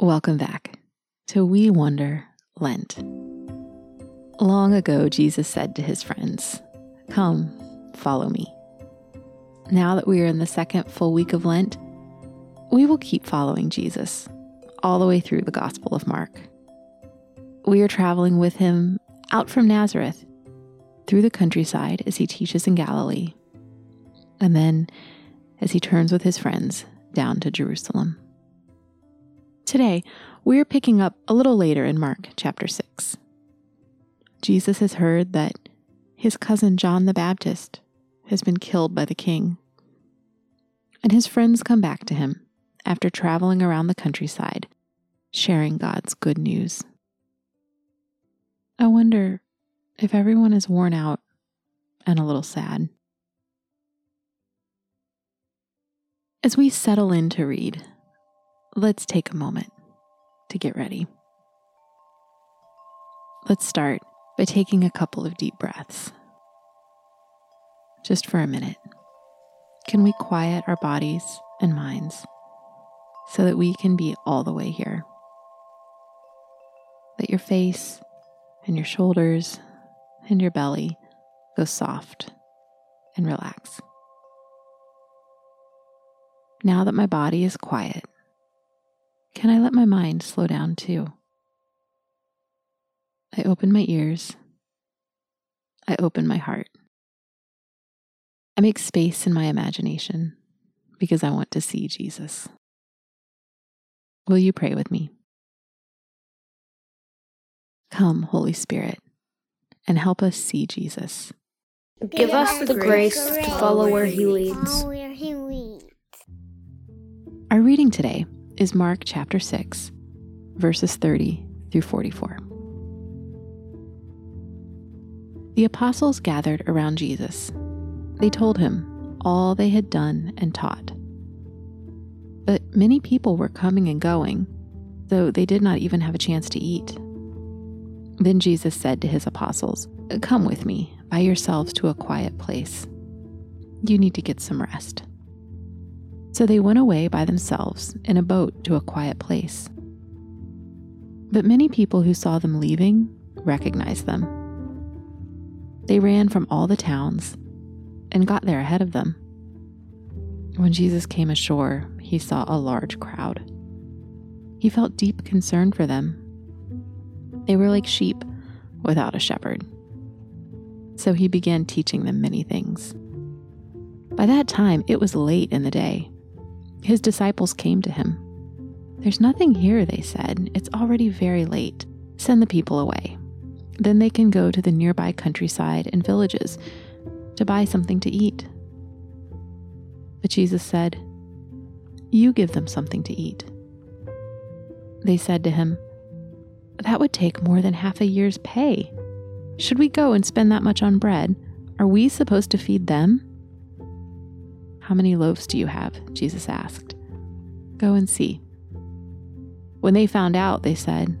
Welcome back to We Wonder Lent. Long ago, Jesus said to his friends, Come, follow me. Now that we are in the second full week of Lent, we will keep following Jesus all the way through the Gospel of Mark. We are traveling with him out from Nazareth through the countryside as he teaches in Galilee, and then as he turns with his friends down to Jerusalem. Today, we are picking up a little later in Mark chapter 6. Jesus has heard that his cousin John the Baptist has been killed by the king. And his friends come back to him after traveling around the countryside, sharing God's good news. I wonder if everyone is worn out and a little sad. As we settle in to read, let's take a moment to get ready. Let's start by taking a couple of deep breaths. Just for a minute, can we quiet our bodies and minds so that we can be all the way here? Let your face and your shoulders and your belly go soft and relax. Now that my body is quiet, can I let my mind slow down too? I open my ears. I open my heart. I make space in my imagination because I want to see Jesus. Will you pray with me? Come, Holy Spirit, and help us see Jesus. Give us the grace to follow where he leads. Our reading today is Mark chapter 6, verses 30 through 44. The apostles gathered around Jesus. They told him all they had done and taught. But many people were coming and going, though they did not even have a chance to eat. Then Jesus said to his apostles, Come with me by yourselves to a quiet place. You need to get some rest. So they went away by themselves in a boat to a quiet place. But many people who saw them leaving recognized them. They ran from all the towns and got there ahead of them. When Jesus came ashore, he saw a large crowd. He felt deep concern for them. They were like sheep without a shepherd. So he began teaching them many things. By that time, it was late in the day his disciples came to him. There's nothing here, they said. It's already very late. Send the people away. Then they can go to the nearby countryside and villages to buy something to eat. But Jesus said, You give them something to eat. They said to him, That would take more than half a year's pay. Should we go and spend that much on bread? Are we supposed to feed them? How many loaves do you have? Jesus asked. Go and see. When they found out, they said,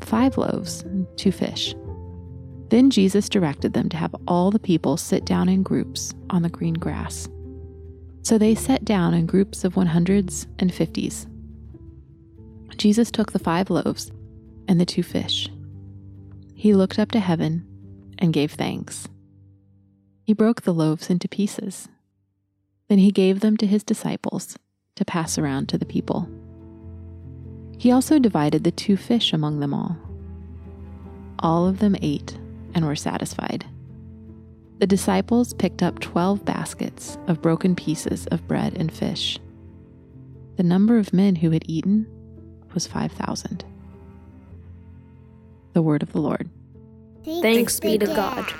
Five loaves and two fish. Then Jesus directed them to have all the people sit down in groups on the green grass. So they sat down in groups of 100s and 50s. Jesus took the five loaves and the two fish. He looked up to heaven and gave thanks. He broke the loaves into pieces then he gave them to his disciples to pass around to the people. He also divided the two fish among them all. All of them ate and were satisfied. The disciples picked up 12 baskets of broken pieces of bread and fish. The number of men who had eaten was 5,000. The word of the Lord. Thanks be to God.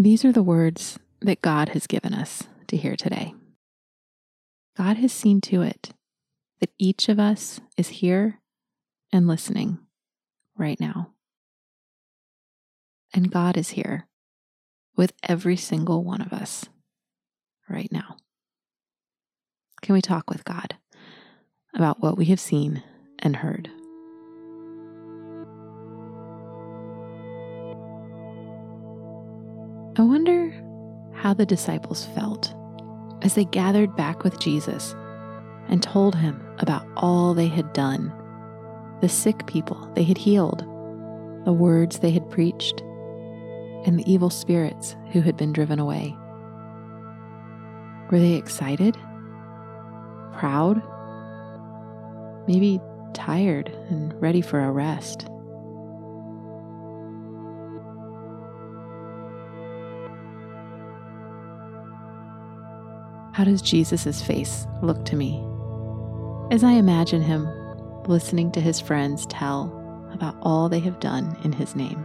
These are the words that God has given us to hear today. God has seen to it that each of us is here and listening right now. And God is here with every single one of us right now. Can we talk with God about what we have seen and heard? I wonder how the disciples felt as they gathered back with Jesus and told him about all they had done the sick people they had healed, the words they had preached, and the evil spirits who had been driven away. Were they excited? Proud? Maybe tired and ready for a rest? How does Jesus' face look to me? As I imagine him listening to his friends tell about all they have done in his name.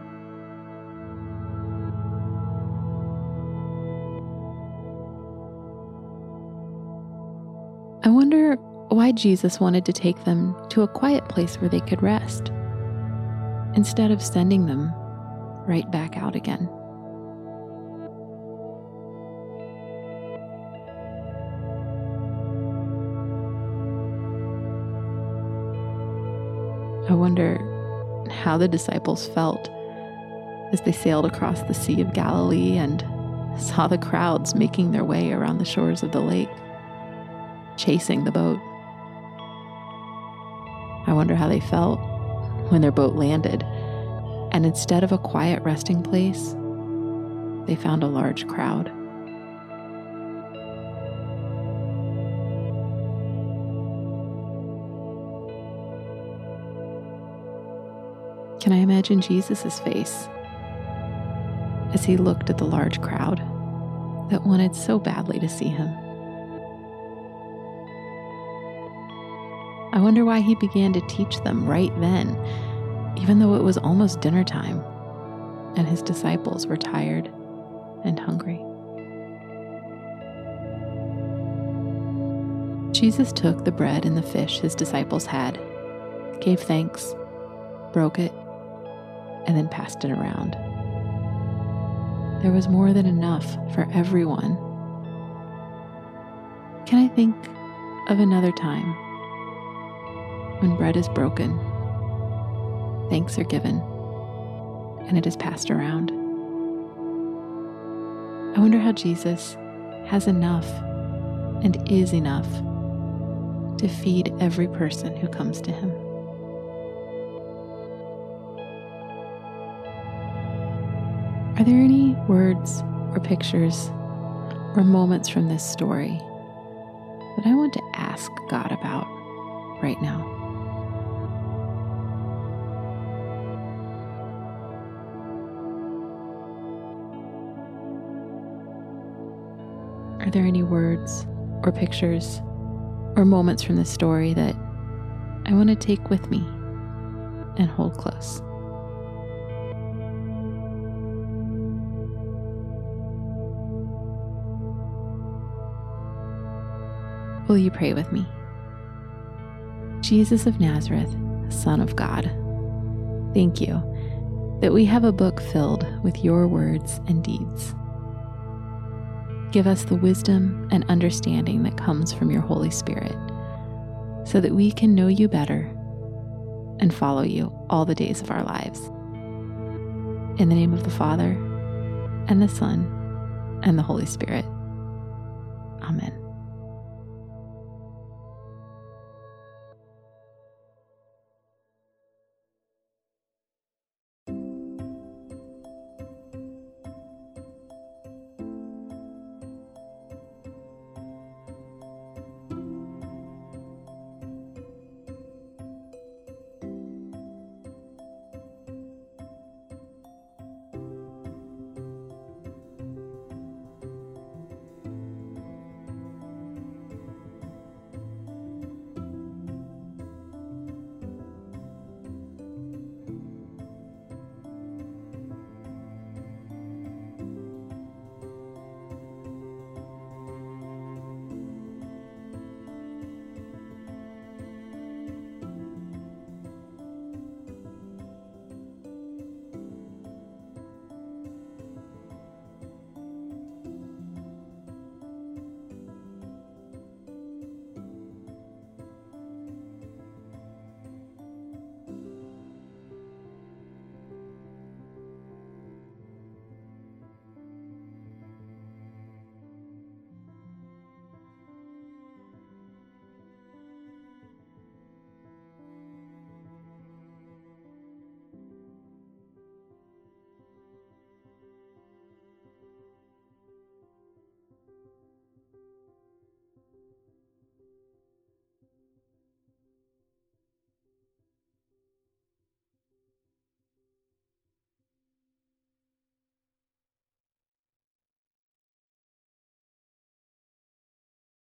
I wonder why Jesus wanted to take them to a quiet place where they could rest, instead of sending them right back out again. I wonder how the disciples felt as they sailed across the Sea of Galilee and saw the crowds making their way around the shores of the lake, chasing the boat. I wonder how they felt when their boat landed, and instead of a quiet resting place, they found a large crowd. Can I imagine Jesus' face as he looked at the large crowd that wanted so badly to see him? I wonder why he began to teach them right then, even though it was almost dinner time and his disciples were tired and hungry. Jesus took the bread and the fish his disciples had, gave thanks, broke it, and then passed it around. There was more than enough for everyone. Can I think of another time when bread is broken, thanks are given, and it is passed around? I wonder how Jesus has enough and is enough to feed every person who comes to him. Are there any words or pictures or moments from this story that I want to ask God about right now? Are there any words or pictures or moments from this story that I want to take with me and hold close? Will you pray with me? Jesus of Nazareth, Son of God, thank you that we have a book filled with your words and deeds. Give us the wisdom and understanding that comes from your Holy Spirit so that we can know you better and follow you all the days of our lives. In the name of the Father, and the Son, and the Holy Spirit. Amen.